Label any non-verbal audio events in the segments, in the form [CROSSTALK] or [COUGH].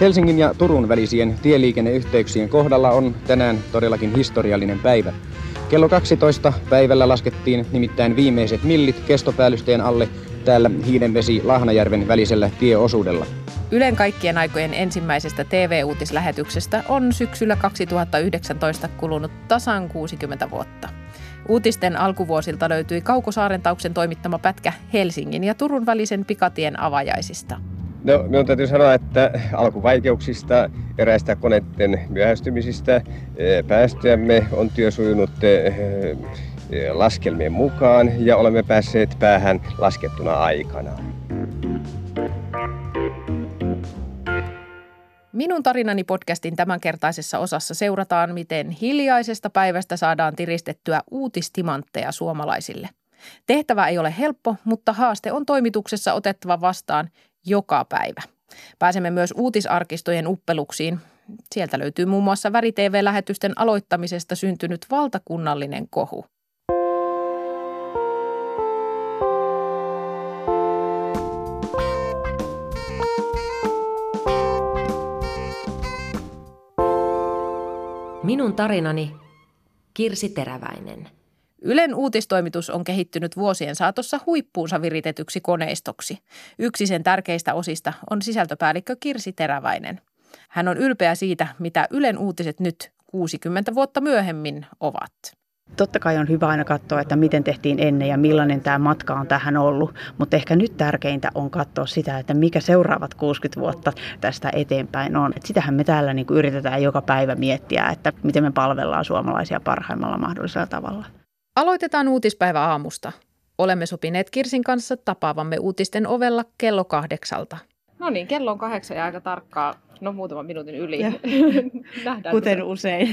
Helsingin ja Turun välisien tieliikenneyhteyksien kohdalla on tänään todellakin historiallinen päivä. Kello 12 päivällä laskettiin nimittäin viimeiset millit kestopäällysten alle täällä Hiidenvesi-Lahnajärven välisellä tieosuudella. Ylen kaikkien aikojen ensimmäisestä TV-uutislähetyksestä on syksyllä 2019 kulunut tasan 60 vuotta. Uutisten alkuvuosilta löytyi Kauko Saarentauksen toimittama pätkä Helsingin ja Turun välisen pikatien avajaisista. No, minun täytyy sanoa, että alkuvaikeuksista, eräistä koneiden myöhästymisistä, eh, päästöjämme on työ sujunut eh, eh, laskelmien mukaan ja olemme päässeet päähän laskettuna aikana. Minun tarinani podcastin tämänkertaisessa osassa seurataan, miten hiljaisesta päivästä saadaan tiristettyä uutistimantteja suomalaisille. Tehtävä ei ole helppo, mutta haaste on toimituksessa otettava vastaan joka päivä. Pääsemme myös uutisarkistojen uppeluksiin. Sieltä löytyy muun muassa Väri TV-lähetysten aloittamisesta syntynyt valtakunnallinen kohu. Minun tarinani Kirsi Teräväinen. Ylen uutistoimitus on kehittynyt vuosien saatossa huippuunsa viritetyksi koneistoksi. Yksi sen tärkeistä osista on sisältöpäällikkö Kirsi Teräväinen. Hän on ylpeä siitä, mitä Ylen uutiset nyt 60 vuotta myöhemmin ovat. Totta kai on hyvä aina katsoa, että miten tehtiin ennen ja millainen tämä matka on tähän ollut, mutta ehkä nyt tärkeintä on katsoa sitä, että mikä seuraavat 60 vuotta tästä eteenpäin on. Et sitähän me täällä niin yritetään joka päivä miettiä, että miten me palvellaan suomalaisia parhaimmalla mahdollisella tavalla. Aloitetaan uutispäivä aamusta. Olemme sopineet Kirsin kanssa tapaavamme uutisten ovella kello kahdeksalta. No niin, kello on kahdeksan ja aika tarkkaa No muutaman minuutin yli. [LAUGHS] Nähdään Kuten usein.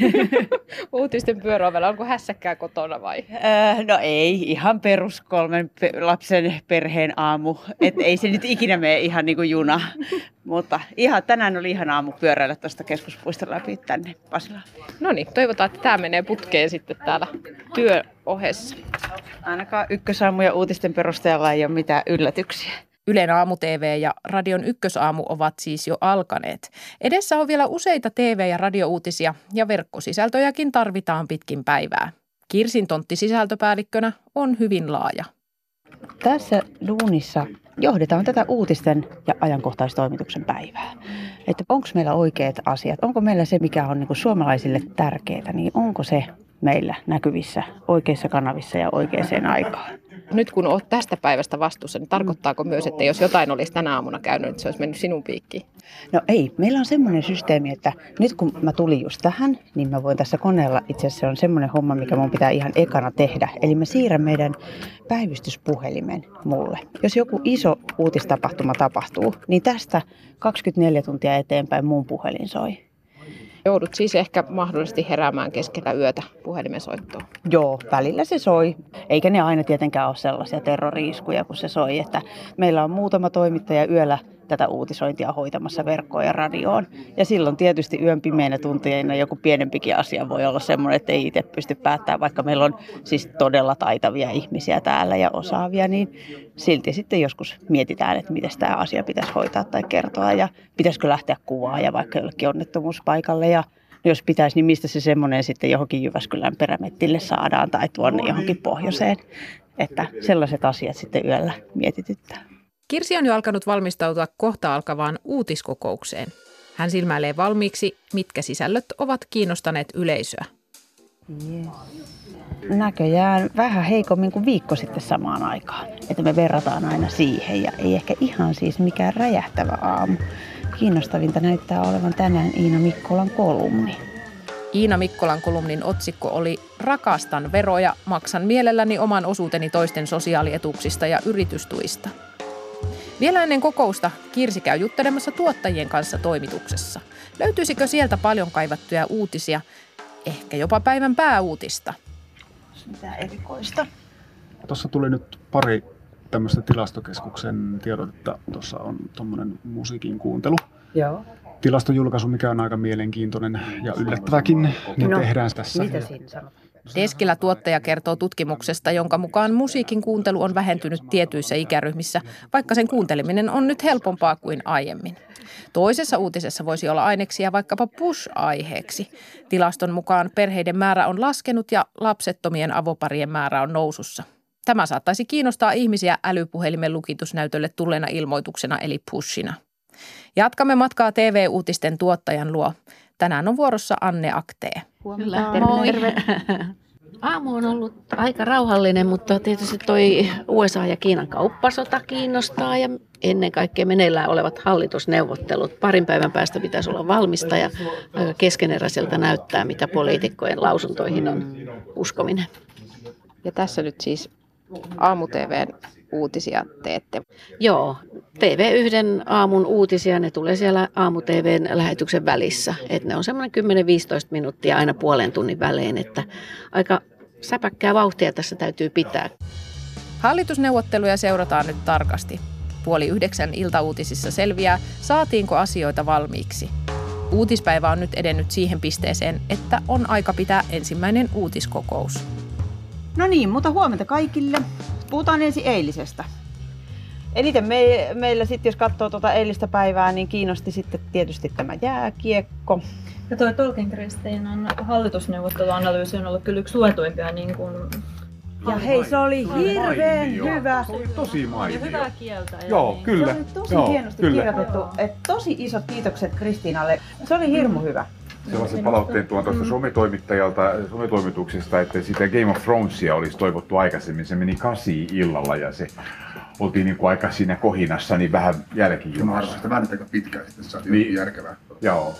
[LAUGHS] Uutisten pyöräovella. Onko hässäkkää kotona vai? Öö, no ei, ihan perus kolmen lapsen perheen aamu. Et ei se nyt ikinä mene ihan niin kuin juna. Mutta ihan, tänään oli ihan aamu pyöräillä tuosta keskuspuiston läpi tänne Pasilaan. No niin, toivotaan, että tämä menee putkeen sitten täällä työohessa. Ainakaan ykkösaamu ja uutisten perusteella ei ole mitään yllätyksiä. Ylen aamu-TV ja Radion ykkösaamu ovat siis jo alkaneet. Edessä on vielä useita TV- ja radiouutisia ja verkkosisältöjäkin tarvitaan pitkin päivää. Kirsin tontti sisältöpäällikkönä on hyvin laaja. Tässä duunissa johdetaan tätä uutisten ja ajankohtaistoimituksen päivää. Että onko meillä oikeat asiat, onko meillä se, mikä on niin suomalaisille tärkeää, niin onko se meillä näkyvissä oikeissa kanavissa ja oikeaan aikaan. Nyt kun olet tästä päivästä vastuussa, niin tarkoittaako myös, että jos jotain olisi tänä aamuna käynyt, niin se olisi mennyt sinun piikkiin? No ei. Meillä on semmoinen systeemi, että nyt kun mä tulin just tähän, niin mä voin tässä koneella, itse asiassa se on semmoinen homma, mikä mun pitää ihan ekana tehdä. Eli mä siirrän meidän päivystyspuhelimen mulle. Jos joku iso uutistapahtuma tapahtuu, niin tästä 24 tuntia eteenpäin mun puhelin soi. Joudut siis ehkä mahdollisesti heräämään keskellä yötä puhelimen soittoon. Joo, välillä se soi. Eikä ne aina tietenkään ole sellaisia terroriiskuja kuin se soi. Että meillä on muutama toimittaja yöllä tätä uutisointia hoitamassa verkkoon ja radioon. Ja silloin tietysti yön pimeinä tunteina joku pienempikin asia voi olla semmoinen, että ei itse pysty päättämään, vaikka meillä on siis todella taitavia ihmisiä täällä ja osaavia, niin silti sitten joskus mietitään, että miten tämä asia pitäisi hoitaa tai kertoa ja pitäisikö lähteä kuvaa ja vaikka jollekin onnettomuuspaikalle ja jos pitäisi, niin mistä se semmoinen sitten johonkin Jyväskylän perämettille saadaan tai tuonne johonkin pohjoiseen. Että sellaiset asiat sitten yöllä mietityttää. Kirsi on jo alkanut valmistautua kohta alkavaan uutiskokoukseen. Hän silmäilee valmiiksi, mitkä sisällöt ovat kiinnostaneet yleisöä. Yes. Näköjään vähän heikommin kuin viikko sitten samaan aikaan. Että me verrataan aina siihen ja ei ehkä ihan siis mikään räjähtävä aamu. Kiinnostavinta näyttää olevan tänään Iina Mikkolan kolumni. Iina Mikkolan kolumnin otsikko oli Rakastan veroja, maksan mielelläni oman osuuteni toisten sosiaalietuuksista ja yritystuista – vielä ennen kokousta Kirsi käy juttelemassa tuottajien kanssa toimituksessa. Löytyisikö sieltä paljon kaivattuja uutisia, ehkä jopa päivän pääuutista? Mitä erikoista? Tuossa tuli nyt pari tämmöistä tilastokeskuksen tiedotetta. Tuossa on tuommoinen musiikin kuuntelu. Joo. Tilastojulkaisu, mikä on aika mielenkiintoinen ja yllättäväkin, niin no, tehdään tässä. Mitä siinä sanotaan? Deskillä tuottaja kertoo tutkimuksesta, jonka mukaan musiikin kuuntelu on vähentynyt tietyissä ikäryhmissä, vaikka sen kuunteleminen on nyt helpompaa kuin aiemmin. Toisessa uutisessa voisi olla aineksia vaikkapa push-aiheeksi. Tilaston mukaan perheiden määrä on laskenut ja lapsettomien avoparien määrä on nousussa. Tämä saattaisi kiinnostaa ihmisiä älypuhelimen lukitusnäytölle tulleena ilmoituksena eli pushina. Jatkamme matkaa TV-uutisten tuottajan luo. Tänään on vuorossa Anne Aktee. Kyllä, terve, terve. Aamu on ollut aika rauhallinen, mutta tietysti toi USA ja Kiinan kauppasota kiinnostaa ja ennen kaikkea meneillään olevat hallitusneuvottelut. Parin päivän päästä pitäisi olla valmista ja aika keskeneräiseltä näyttää, mitä poliitikkojen lausuntoihin on uskominen. Ja tässä nyt siis aamu-TVn uutisia teette? Joo, TV1 aamun uutisia, ne tulee siellä aamu-TVn lähetyksen välissä. Et ne on semmoinen 10-15 minuuttia aina puolen tunnin välein, että aika säpäkkää vauhtia tässä täytyy pitää. Hallitusneuvotteluja seurataan nyt tarkasti. Puoli yhdeksän iltauutisissa selviää, saatiinko asioita valmiiksi. Uutispäivä on nyt edennyt siihen pisteeseen, että on aika pitää ensimmäinen uutiskokous. No niin, mutta huomenta kaikille. Puhutaan ensin eilisestä. Eniten me, meillä sitten, jos katsoo tuota eilistä päivää, niin kiinnosti sitten tietysti tämä jääkiekko. Ja tuo Tolkien Kristiinan hallitusneuvotteluanalyysi on ollut kyllä yksi luetuimpia niin kuin ja hei, se oli hirveän hyvä. Se oli tosi mainio. Ja hyvää kieltä. Ja Joo, niin. kyllä. Se oli tosi Joo, hienosti kyllä. kirjoitettu. Et tosi isot kiitokset Kristiinalle. Se oli hirmu hyvä. Sellaisen palautteen tuon tuosta sometoimittajalta, sometoimituksesta, että sitä Game of Thronesia olisi toivottu aikaisemmin. Se meni kasi illalla ja se oltiin niin kuin aika siinä kohinassa niin vähän Mä jälkijunassa. arvoin, että vähän aika pitkään sitten saatiin Niin. niin. järkevää. Joo.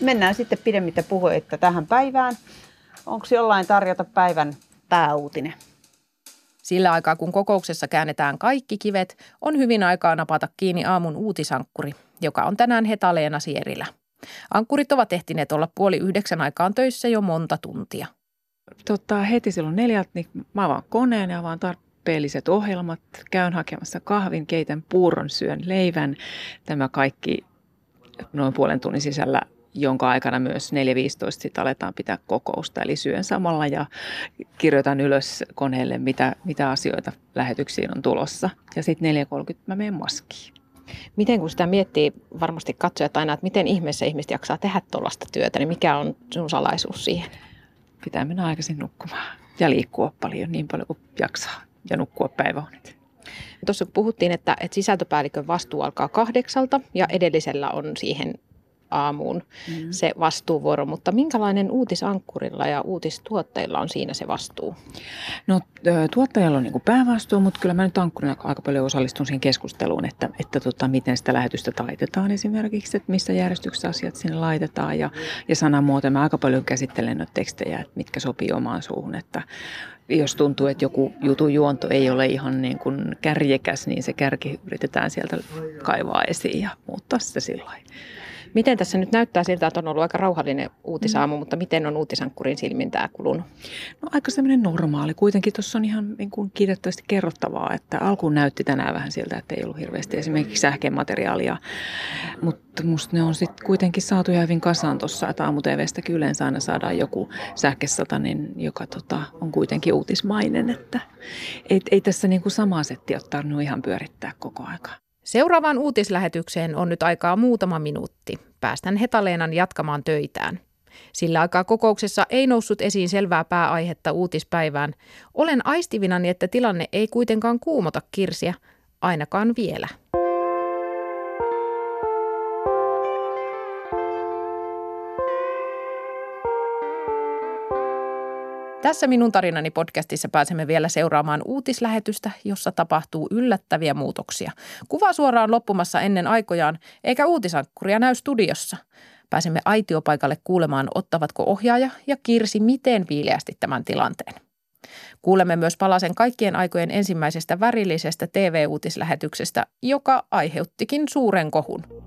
Mennään sitten pidemmittä puheitta tähän päivään. Onko jollain tarjota päivän pääuutinen? Sillä aikaa kun kokouksessa käännetään kaikki kivet, on hyvin aikaa napata kiinni aamun uutisankkuri, joka on tänään Heta-Leena Sierilä. Ankkurit ovat ehtineet olla puoli yhdeksän aikaan töissä jo monta tuntia. Tota, heti silloin neljältä, niin mä avaan koneen ja avaan tarpeelliset ohjelmat, käyn hakemassa kahvin, keitän puuron, syön leivän. Tämä kaikki noin puolen tunnin sisällä, jonka aikana myös 4.15 sitten aletaan pitää kokousta. Eli syön samalla ja kirjoitan ylös koneelle, mitä, mitä asioita lähetyksiin on tulossa. Ja sitten 4.30 mä menen maskiin. Miten kun sitä miettii varmasti katsojat aina, että miten ihmeessä ihmiset jaksaa tehdä tuollaista työtä, niin mikä on sun salaisuus siihen? Pitää mennä aikaisin nukkumaan ja liikkua paljon niin paljon kuin jaksaa ja nukkua päiväunet. Tuossa kun puhuttiin, että, että sisältöpäällikön vastuu alkaa kahdeksalta ja edellisellä on siihen aamuun mm. se vastuuvuoro, mutta minkälainen uutisankkurilla ja uutistuotteilla on siinä se vastuu? No tuottajalla on niin kuin päävastuu, mutta kyllä mä nyt ankkurina aika paljon osallistun siihen keskusteluun, että, että tota, miten sitä lähetystä taitetaan esimerkiksi, että missä järjestyksessä asiat sinne laitetaan ja, ja sanamuoto. Mä aika paljon käsittelen noita tekstejä, että mitkä sopii omaan suuhun, että jos tuntuu, että joku jutun juonto ei ole ihan niin kuin kärjekäs, niin se kärki yritetään sieltä kaivaa esiin ja muuttaa sitä sillä lailla. Miten tässä nyt näyttää siltä, että on ollut aika rauhallinen uutisaamu, mm. mutta miten on uutisankkurin silmin tämä kulunut? No aika semmoinen normaali. Kuitenkin tuossa on ihan niin kuin kiitettävästi kerrottavaa, että alkuun näytti tänään vähän siltä, että ei ollut hirveästi esimerkiksi sähkemateriaalia. Mutta musta ne on sitten kuitenkin saatu ihan hyvin kasaan tuossa, että aamu TVstäkin yleensä aina saadaan joku sähkösatanen, joka tota, on kuitenkin uutismainen. Että ei, ei tässä niin kuin samaa settiä ole tarvinnut ihan pyörittää koko aikaa. Seuraavaan uutislähetykseen on nyt aikaa muutama minuutti. Päästän Hetaleenan jatkamaan töitään. Sillä aikaa kokouksessa ei noussut esiin selvää pääaihetta uutispäivään. Olen aistivinani, että tilanne ei kuitenkaan kuumota Kirsiä, ainakaan vielä. Tässä minun tarinani podcastissa pääsemme vielä seuraamaan uutislähetystä, jossa tapahtuu yllättäviä muutoksia. Kuva suoraan loppumassa ennen aikojaan, eikä uutisankkuria näy studiossa. Pääsemme aitiopaikalle kuulemaan, ottavatko ohjaaja ja Kirsi miten viileästi tämän tilanteen. Kuulemme myös palasen kaikkien aikojen ensimmäisestä värillisestä TV-uutislähetyksestä, joka aiheuttikin suuren kohun.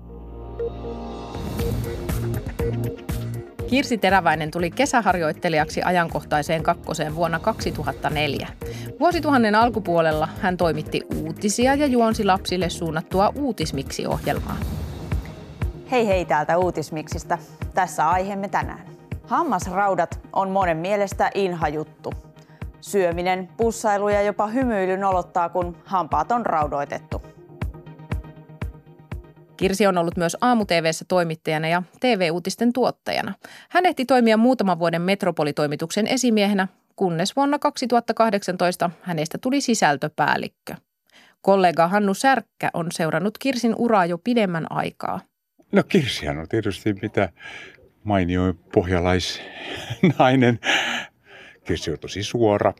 Kirsi Teräväinen tuli kesäharjoittelijaksi ajankohtaiseen kakkoseen vuonna 2004. Vuosituhannen alkupuolella hän toimitti uutisia ja juonsi lapsille suunnattua Uutismiksi-ohjelmaa. Hei hei täältä Uutismiksistä. Tässä aiheemme tänään. Hammasraudat on monen mielestä inhajuttu. Syöminen, pussailu ja jopa hymyily nolottaa, kun hampaat on raudoitettu. Kirsi on ollut myös aamu toimittajana ja TV-uutisten tuottajana. Hän ehti toimia muutaman vuoden metropolitoimituksen esimiehenä, kunnes vuonna 2018 hänestä tuli sisältöpäällikkö. Kollega Hannu Särkkä on seurannut Kirsin uraa jo pidemmän aikaa. No Kirsihan on tietysti mitä mainioin pohjalaisnainen. Kirsi on tosi suora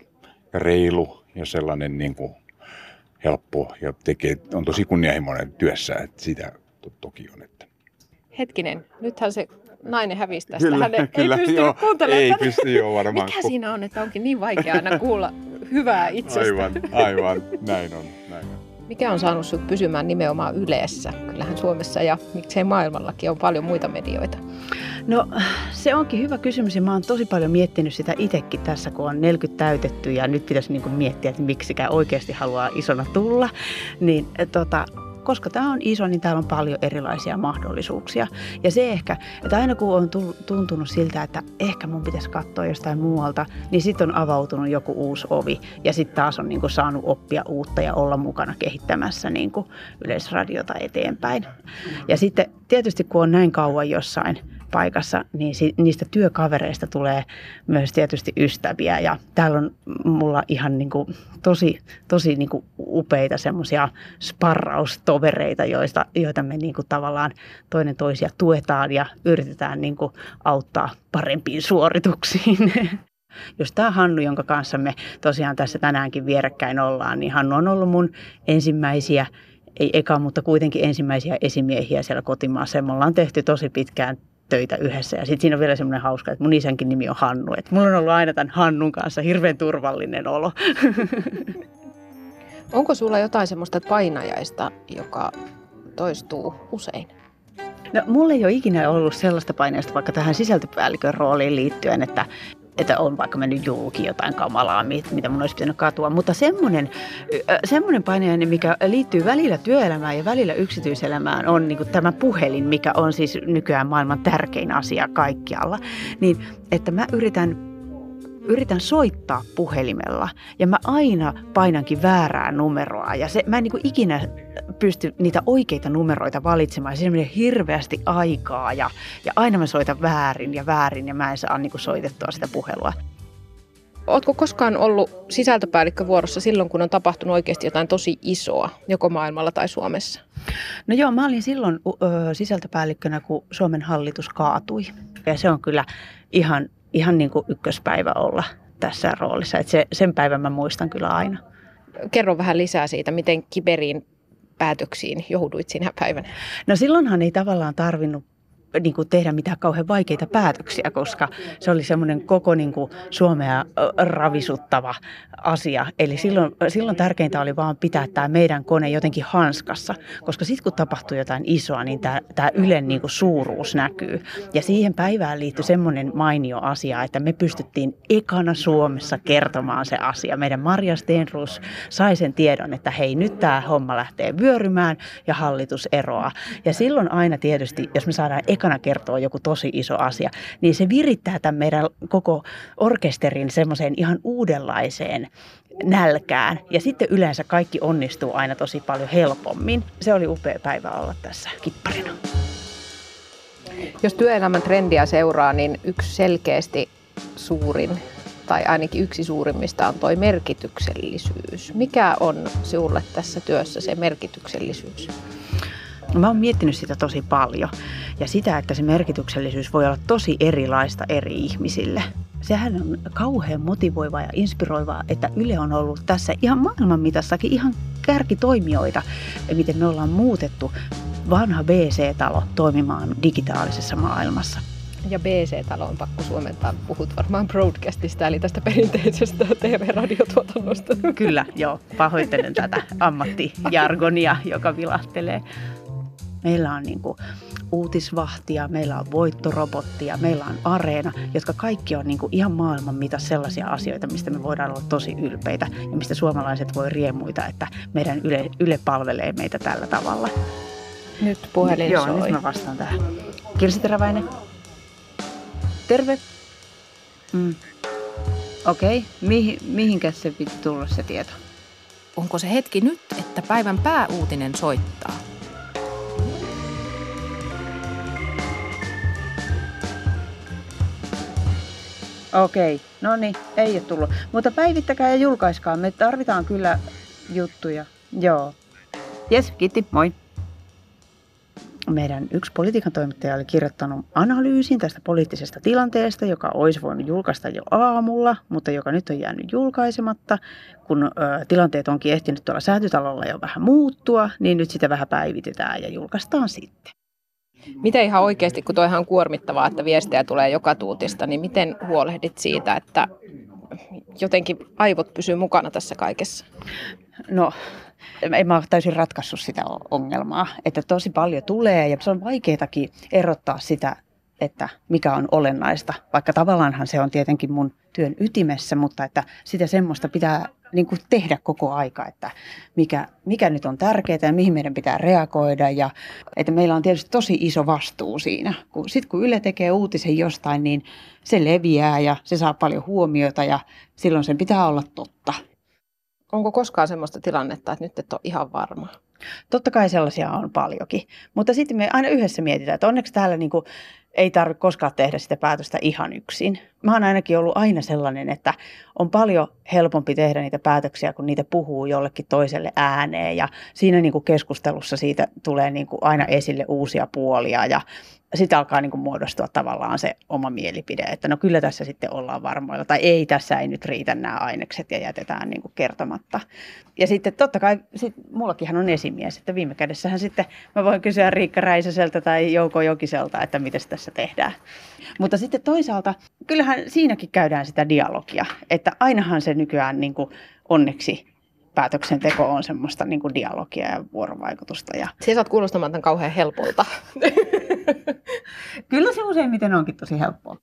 ja reilu ja sellainen niin kuin helppo ja tekee, on tosi kunnianhimoinen työssä, että sitä to, toki on. Että. Hetkinen, nythän se nainen hävisi tästä. Kyllä, Hän ei, kyllä, ei joo, kuuntelemaan ei pysty, joo, varmaan. Mikä siinä on, että onkin niin vaikea aina kuulla hyvää itsestä? Aivan, aivan, näin on, näin on. Mikä on saanut sinut pysymään nimenomaan Yleessä? Kyllähän Suomessa ja miksei maailmallakin on paljon muita medioita. No se onkin hyvä kysymys ja mä oon tosi paljon miettinyt sitä itsekin tässä, kun on 40 täytetty ja nyt pitäisi niin miettiä, että miksikään oikeasti haluaa isona tulla. Niin tota, koska tämä on iso, niin täällä on paljon erilaisia mahdollisuuksia. Ja se ehkä, että aina kun on tuntunut siltä, että ehkä mun pitäisi katsoa jostain muualta, niin sitten on avautunut joku uusi ovi. Ja sitten taas on niin kuin saanut oppia uutta ja olla mukana kehittämässä niin kuin yleisradiota eteenpäin. Ja sitten tietysti kun on näin kauan jossain paikassa, niin niistä työkavereista tulee myös tietysti ystäviä. Ja täällä on mulla ihan niin kuin tosi, tosi niin kuin upeita semmoisia sparraustovereita, joista, joita me niin kuin tavallaan toinen toisia tuetaan ja yritetään niin kuin auttaa parempiin suorituksiin. [LAUGHS] Jos tämä Hannu, jonka kanssa me tosiaan tässä tänäänkin vierekkäin ollaan, niin Hannu on ollut mun ensimmäisiä ei eka, mutta kuitenkin ensimmäisiä esimiehiä siellä kotimaassa. Me ollaan tehty tosi pitkään töitä yhdessä. Ja sitten siinä on vielä semmoinen hauska, että mun isänkin nimi on Hannu. Että mulla on ollut aina tämän Hannun kanssa hirveän turvallinen olo. [LAUGHS] Onko sulla jotain semmoista painajaista, joka toistuu usein? No, mulla ei ole ikinä ollut sellaista paineesta vaikka tähän sisältöpäällikön rooliin liittyen, että, että on vaikka mennyt julki jotain kamalaa, mitä mun olisi pitänyt katua. Mutta semmoinen, semmoinen painajainen, mikä liittyy välillä työelämään ja välillä yksityiselämään, on niin tämä puhelin, mikä on siis nykyään maailman tärkein asia kaikkialla. Niin, että mä yritän yritän soittaa puhelimella ja mä aina painankin väärää numeroa ja se, mä en niin ikinä pysty niitä oikeita numeroita valitsemaan. Se menee hirveästi aikaa ja, ja aina mä soitan väärin ja väärin ja mä en saa niin soitettua sitä puhelua. Oletko koskaan ollut sisältöpäällikkö vuorossa silloin, kun on tapahtunut oikeasti jotain tosi isoa, joko maailmalla tai Suomessa? No joo, mä olin silloin ö, sisältöpäällikkönä, kun Suomen hallitus kaatui. Ja se on kyllä ihan ihan niin kuin ykköspäivä olla tässä roolissa. Et se, sen päivän mä muistan kyllä aina. Kerro vähän lisää siitä, miten kiberiin päätöksiin jouduit sinä päivänä? No silloinhan ei tavallaan tarvinnut niin kuin tehdä mitään kauhean vaikeita päätöksiä, koska se oli semmoinen koko niin kuin Suomea ravisuttava asia. Eli silloin, silloin tärkeintä oli vaan pitää tämä meidän kone jotenkin hanskassa, koska sitten kun tapahtuu jotain isoa, niin tämä, tämä Ylen niin kuin suuruus näkyy. Ja siihen päivään liittyi semmoinen mainio asia, että me pystyttiin ekana Suomessa kertomaan se asia. Meidän Marja Stenrus sai sen tiedon, että hei nyt tämä homma lähtee vyörymään ja hallitus eroaa. Ja silloin aina tietysti, jos me saadaan ekana kertoa joku tosi iso asia, niin se virittää tämän meidän koko orkesterin semmoiseen ihan uudenlaiseen nälkään. Ja sitten yleensä kaikki onnistuu aina tosi paljon helpommin. Se oli upea päivä olla tässä kipparina. Jos työelämän trendiä seuraa, niin yksi selkeästi suurin tai ainakin yksi suurimmista on toi merkityksellisyys. Mikä on sinulle tässä työssä se merkityksellisyys? No, mä oon miettinyt sitä tosi paljon ja sitä, että se merkityksellisyys voi olla tosi erilaista eri ihmisille. Sehän on kauhean motivoivaa ja inspiroivaa, että Yle on ollut tässä ihan maailman mitassakin ihan kärkitoimijoita, miten me ollaan muutettu vanha BC-talo toimimaan digitaalisessa maailmassa. Ja BC-talo on pakko suomentaa. Puhut varmaan broadcastista, eli tästä perinteisestä TV-radiotuotannosta. Kyllä, joo. Pahoittelen tätä ammattijargonia, joka vilahtelee. Meillä on niin kuin uutisvahtia, meillä on voittorobottia, meillä on areena, jotka kaikki on niin kuin ihan maailman mitä sellaisia asioita, mistä me voidaan olla tosi ylpeitä ja mistä suomalaiset voi riemuita, että meidän Yle, yle palvelee meitä tällä tavalla. Nyt puhelin Joo, soi. nyt mä vastaan tähän. Kirsi Teräväinen. Terve. Mm. Okei, okay. Mihin, mihinkä se piti tulla se tieto? Onko se hetki nyt, että päivän pääuutinen soittaa? Okei, no niin, ei ole tullut. Mutta päivittäkää ja julkaiskaa, me tarvitaan kyllä juttuja. Joo. Jes, kiitti, moi. Meidän yksi politiikan toimittaja oli kirjoittanut analyysin tästä poliittisesta tilanteesta, joka olisi voinut julkaista jo aamulla, mutta joka nyt on jäänyt julkaisematta. Kun ö, tilanteet onkin ehtinyt tuolla säätytalolla jo vähän muuttua, niin nyt sitä vähän päivitetään ja julkaistaan sitten. Miten ihan oikeasti, kun toihan on kuormittavaa, että viestejä tulee joka tuutista, niin miten huolehdit siitä, että jotenkin aivot pysyy mukana tässä kaikessa? No, en mä ole täysin ratkaissut sitä ongelmaa, että tosi paljon tulee ja se on vaikeatakin erottaa sitä, että mikä on olennaista, vaikka tavallaanhan se on tietenkin mun työn ytimessä, mutta että sitä semmoista pitää niin kuin tehdä koko aika, että mikä, mikä nyt on tärkeää ja mihin meidän pitää reagoida. Ja että meillä on tietysti tosi iso vastuu siinä. Sitten kun Yle tekee uutisen jostain, niin se leviää ja se saa paljon huomiota ja silloin sen pitää olla totta. Onko koskaan sellaista tilannetta, että nyt et ole ihan varma? Totta kai sellaisia on paljonkin, mutta sitten me aina yhdessä mietitään, että onneksi täällä niin kuin ei tarvitse koskaan tehdä sitä päätöstä ihan yksin. Mä oon ainakin ollut aina sellainen, että on paljon helpompi tehdä niitä päätöksiä, kun niitä puhuu jollekin toiselle ääneen. Ja siinä niin kuin keskustelussa siitä tulee niin kuin aina esille uusia puolia ja sitten alkaa niin kuin muodostua tavallaan se oma mielipide, että no kyllä tässä sitten ollaan varmoilla, tai ei tässä ei nyt riitä nämä ainekset ja jätetään niin kuin kertomatta. Ja sitten totta kai, sit, mullakinhan on esimies, että viime kädessähän sitten mä voin kysyä Riikka Räisäseltä tai Jouko Jokiselta, että miten tässä tehdään. Mutta sitten toisaalta, kyllähän siinäkin käydään sitä dialogia, että ainahan se nykyään niin kuin onneksi päätöksenteko on semmoista niin kuin dialogia ja vuorovaikutusta. Ja... Siis saat kuulostamaan tämän kauhean helpolta. Kyllä se useimmiten onkin tosi helppoa.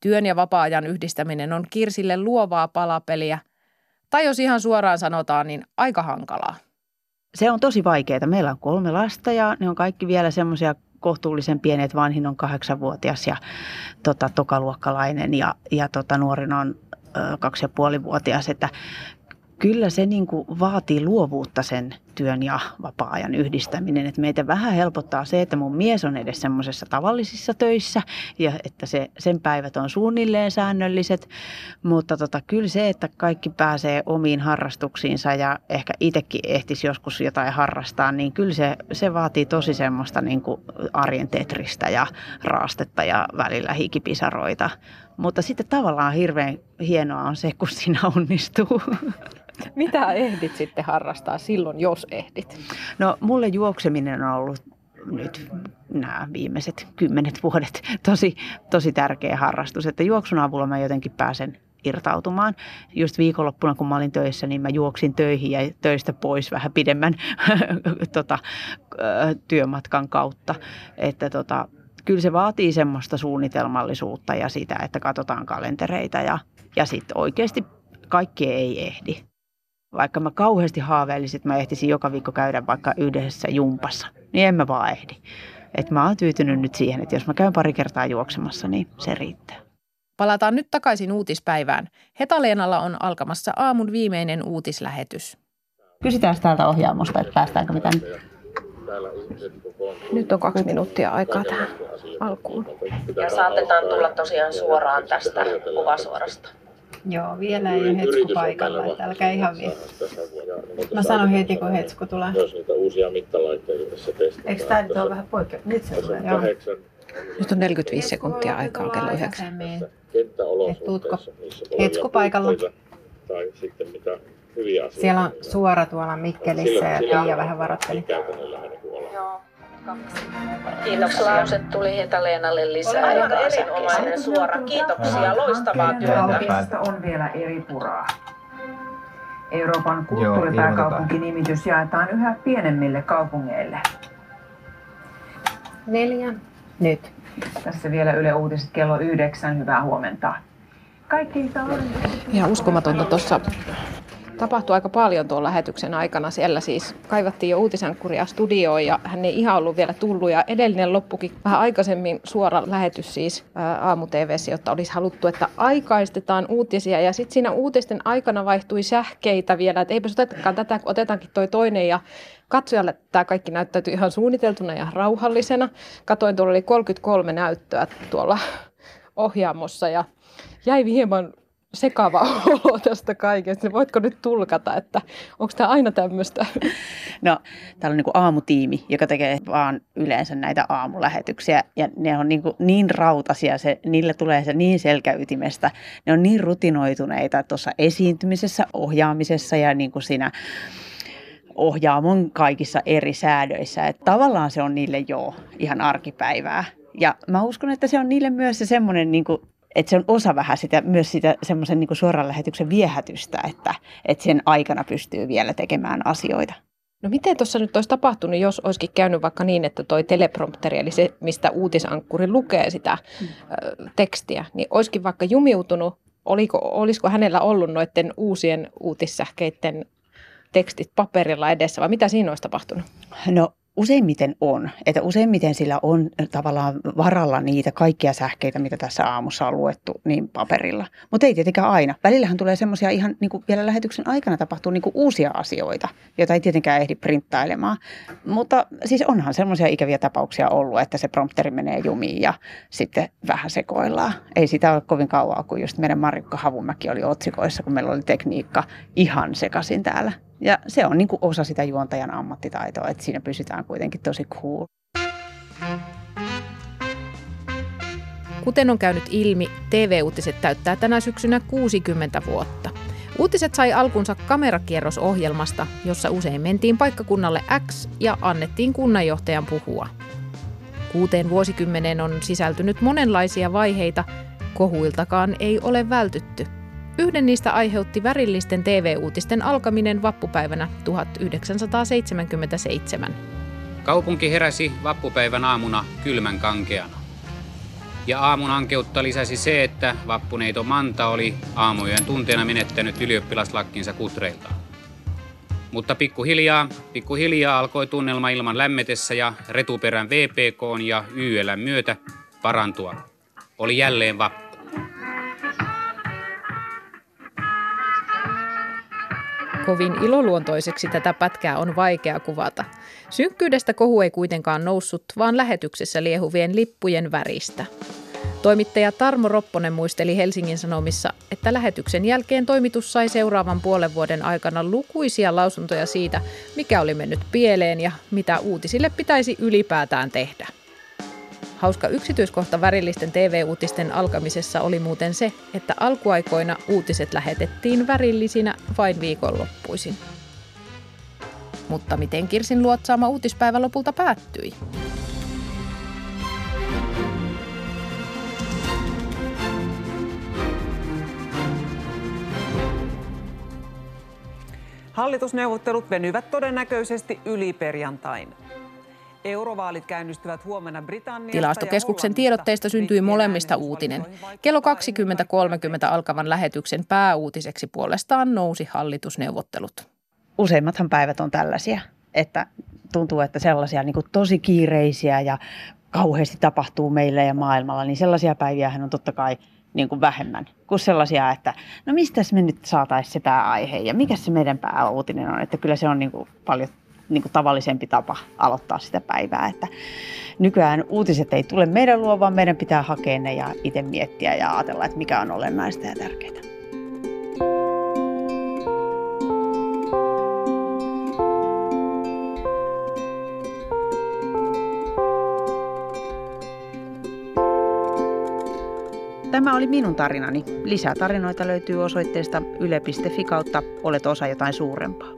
Työn ja vapaa-ajan yhdistäminen on Kirsille luovaa palapeliä, tai jos ihan suoraan sanotaan, niin aika hankalaa. Se on tosi vaikeaa. Meillä on kolme lasta ja ne on kaikki vielä semmoisia kohtuullisen pienet. Vanhin on kahdeksanvuotias ja tota, tokaluokkalainen ja, ja tota, nuorin on kaksi ja puoli vuotias. Että kyllä se niin kuin vaatii luovuutta sen työn ja vapaa-ajan yhdistäminen. Että meitä vähän helpottaa se, että mun mies on edes semmoisessa tavallisissa töissä ja että se, sen päivät on suunnilleen säännölliset. Mutta tota, kyllä se, että kaikki pääsee omiin harrastuksiinsa ja ehkä itsekin ehtisi joskus jotain harrastaa, niin kyllä se, se vaatii tosi semmoista niin kuin arjen tetristä ja raastetta ja välillä hikipisaroita. Mutta sitten tavallaan hirveän hienoa on se, kun siinä onnistuu. [LAUGHS] [LAUGHS] Mitä ehdit sitten harrastaa silloin, jos ehdit? No mulle juokseminen on ollut nyt nämä viimeiset kymmenet vuodet tosi, tosi tärkeä harrastus. Että juoksun avulla mä jotenkin pääsen irtautumaan. Just viikonloppuna, kun mä olin töissä, niin mä juoksin töihin ja töistä pois vähän pidemmän [LAUGHS] tota, työmatkan kautta. Että tota, kyllä se vaatii semmoista suunnitelmallisuutta ja sitä, että katsotaan kalentereita ja, ja sitten oikeasti kaikki ei ehdi. Vaikka mä kauheasti haaveilisin, että mä ehtisin joka viikko käydä vaikka yhdessä jumpassa, niin en mä vaan ehdi. Et mä oon tyytynyt nyt siihen, että jos mä käyn pari kertaa juoksemassa, niin se riittää. Palataan nyt takaisin uutispäivään. Hetaleenalla on alkamassa aamun viimeinen uutislähetys. Kysytään täältä ohjaamosta, että päästäänkö me tänne. Nyt on kaksi minuuttia aikaa tähän alkuun. Ja saatetaan tulla tosiaan suoraan tästä kuvasuorasta. Joo, vielä ei ole Hetsku paikalla, että älkää ihan vielä. Mä sanon heti, kun Hetsku tulee. Myös niitä uusia mittalaitteita tässä testata. Eikö tämä nyt ole vähän poikkea? Nyt se tulee, joo. Nyt on 45 sekuntia aikaa kello 9. Tuutko Hetsku paikalla? Tai sitten mitä hyviä asioita. Siellä on suora tuolla Mikkelissä ja Pia vähän varoitteli. Joo. Kiitoslause tuli Heta-Leenalle lisää. Aivan erinomainen suora. Kiitoksia, loistavaa työtä. on vielä eri puraa. Euroopan kulttuuripääkaupunkinimitys jaetaan yhä pienemmille kaupungeille. Neljä. Nyt. Tässä vielä Yle Uutiset kello yhdeksän. Hyvää huomenta. Kaikki Ihan uskomatonta tuossa tapahtui aika paljon tuon lähetyksen aikana. Siellä siis kaivattiin jo uutisankkuria studioon ja hän ei ihan ollut vielä tullut. Ja edellinen loppukin vähän aikaisemmin suora lähetys siis aamu TVssä, jotta olisi haluttu, että aikaistetaan uutisia. Ja sitten siinä uutisten aikana vaihtui sähkeitä vielä, että eipä otetakaan tätä, kun otetaankin toi toinen. Ja katsojalle tämä kaikki näyttäytyi ihan suunniteltuna ja rauhallisena. Katoin, tuolla oli 33 näyttöä tuolla ohjaamossa ja jäi hieman sekava [LAUGHS] olo tästä kaikesta. Voitko nyt tulkata, että onko tämä aina tämmöistä? [LAUGHS] No, täällä on niin aamutiimi, joka tekee vaan yleensä näitä aamulähetyksiä. Ja ne on niin, niin rautasia, se, niille tulee se niin selkäytimestä. Ne on niin rutinoituneita tuossa esiintymisessä, ohjaamisessa ja niin kuin siinä ohjaamon kaikissa eri säädöissä. Että tavallaan se on niille jo ihan arkipäivää. Ja mä uskon, että se on niille myös se semmoinen niin kuin että se on osa vähän sitä, myös sitä semmoisen niin suoran lähetyksen viehätystä, että, että sen aikana pystyy vielä tekemään asioita. No miten tuossa nyt olisi tapahtunut, jos olisikin käynyt vaikka niin, että toi teleprompteri, eli se, mistä uutisankkuri lukee sitä mm. ö, tekstiä, niin olisikin vaikka jumiutunut, oliko, olisiko hänellä ollut noiden uusien uutissähkeiden tekstit paperilla edessä vai mitä siinä olisi tapahtunut? No useimmiten on. Että useimmiten sillä on tavallaan varalla niitä kaikkia sähkeitä, mitä tässä aamussa on luettu niin paperilla. Mutta ei tietenkään aina. Välillähän tulee semmoisia ihan niin kuin vielä lähetyksen aikana tapahtuu niin kuin uusia asioita, joita ei tietenkään ehdi printtailemaan. Mutta siis onhan semmoisia ikäviä tapauksia ollut, että se prompteri menee jumiin ja sitten vähän sekoillaan. Ei sitä ole kovin kauaa, kun just meidän Marikka Havumäki oli otsikoissa, kun meillä oli tekniikka ihan sekaisin täällä. Ja se on niin kuin osa sitä juontajan ammattitaitoa, että siinä pysytään kuitenkin tosi cool. Kuten on käynyt ilmi, TV-uutiset täyttää tänä syksynä 60 vuotta. Uutiset sai alkunsa kamerakierrosohjelmasta, jossa usein mentiin paikkakunnalle X ja annettiin kunnanjohtajan puhua. Kuuteen vuosikymmeneen on sisältynyt monenlaisia vaiheita, kohuiltakaan ei ole vältytty – Yhden niistä aiheutti värillisten TV-uutisten alkaminen vappupäivänä 1977. Kaupunki heräsi vappupäivän aamuna kylmän kankeana. Ja aamun ankeutta lisäsi se, että vappuneito Manta oli aamujen tunteena menettänyt ylioppilaslakkinsa kutreiltaan. Mutta pikkuhiljaa, pikkuhiljaa alkoi tunnelma ilman lämmetessä ja retuperän VPK ja YL myötä parantua. Oli jälleen vappu. Kovin iloluontoiseksi tätä pätkää on vaikea kuvata. Synkkyydestä kohu ei kuitenkaan noussut, vaan lähetyksessä liehuvien lippujen väristä. Toimittaja Tarmo Ropponen muisteli Helsingin Sanomissa, että lähetyksen jälkeen toimitus sai seuraavan puolen vuoden aikana lukuisia lausuntoja siitä, mikä oli mennyt pieleen ja mitä uutisille pitäisi ylipäätään tehdä. Hauska yksityiskohta värillisten TV-uutisten alkamisessa oli muuten se, että alkuaikoina uutiset lähetettiin värillisinä vain viikonloppuisin. Mutta miten Kirsin luotsaama uutispäivä lopulta päättyi? Hallitusneuvottelut venyvät todennäköisesti yli perjantain. Eurovaalit käynnistyvät huomenna Britanniasta Tilastokeskuksen tiedotteista syntyi molemmista uutinen. Kello 20.30 alkavan lähetyksen pääuutiseksi puolestaan nousi hallitusneuvottelut. Useimmathan päivät on tällaisia, että tuntuu, että sellaisia niin tosi kiireisiä ja kauheasti tapahtuu meille ja maailmalla, niin sellaisia päiviä on totta kai niin kuin vähemmän kuin sellaisia, että no mistä me nyt saataisiin se pääaihe ja mikä se meidän pääuutinen on. Että kyllä se on niin kuin paljon niin kuin tavallisempi tapa aloittaa sitä päivää. Että nykyään uutiset ei tule meidän luo, vaan meidän pitää hakea ne ja itse miettiä ja ajatella, että mikä on olennaista ja tärkeää. Tämä oli minun tarinani. Lisää tarinoita löytyy osoitteesta yle.fi kautta olet osa jotain suurempaa.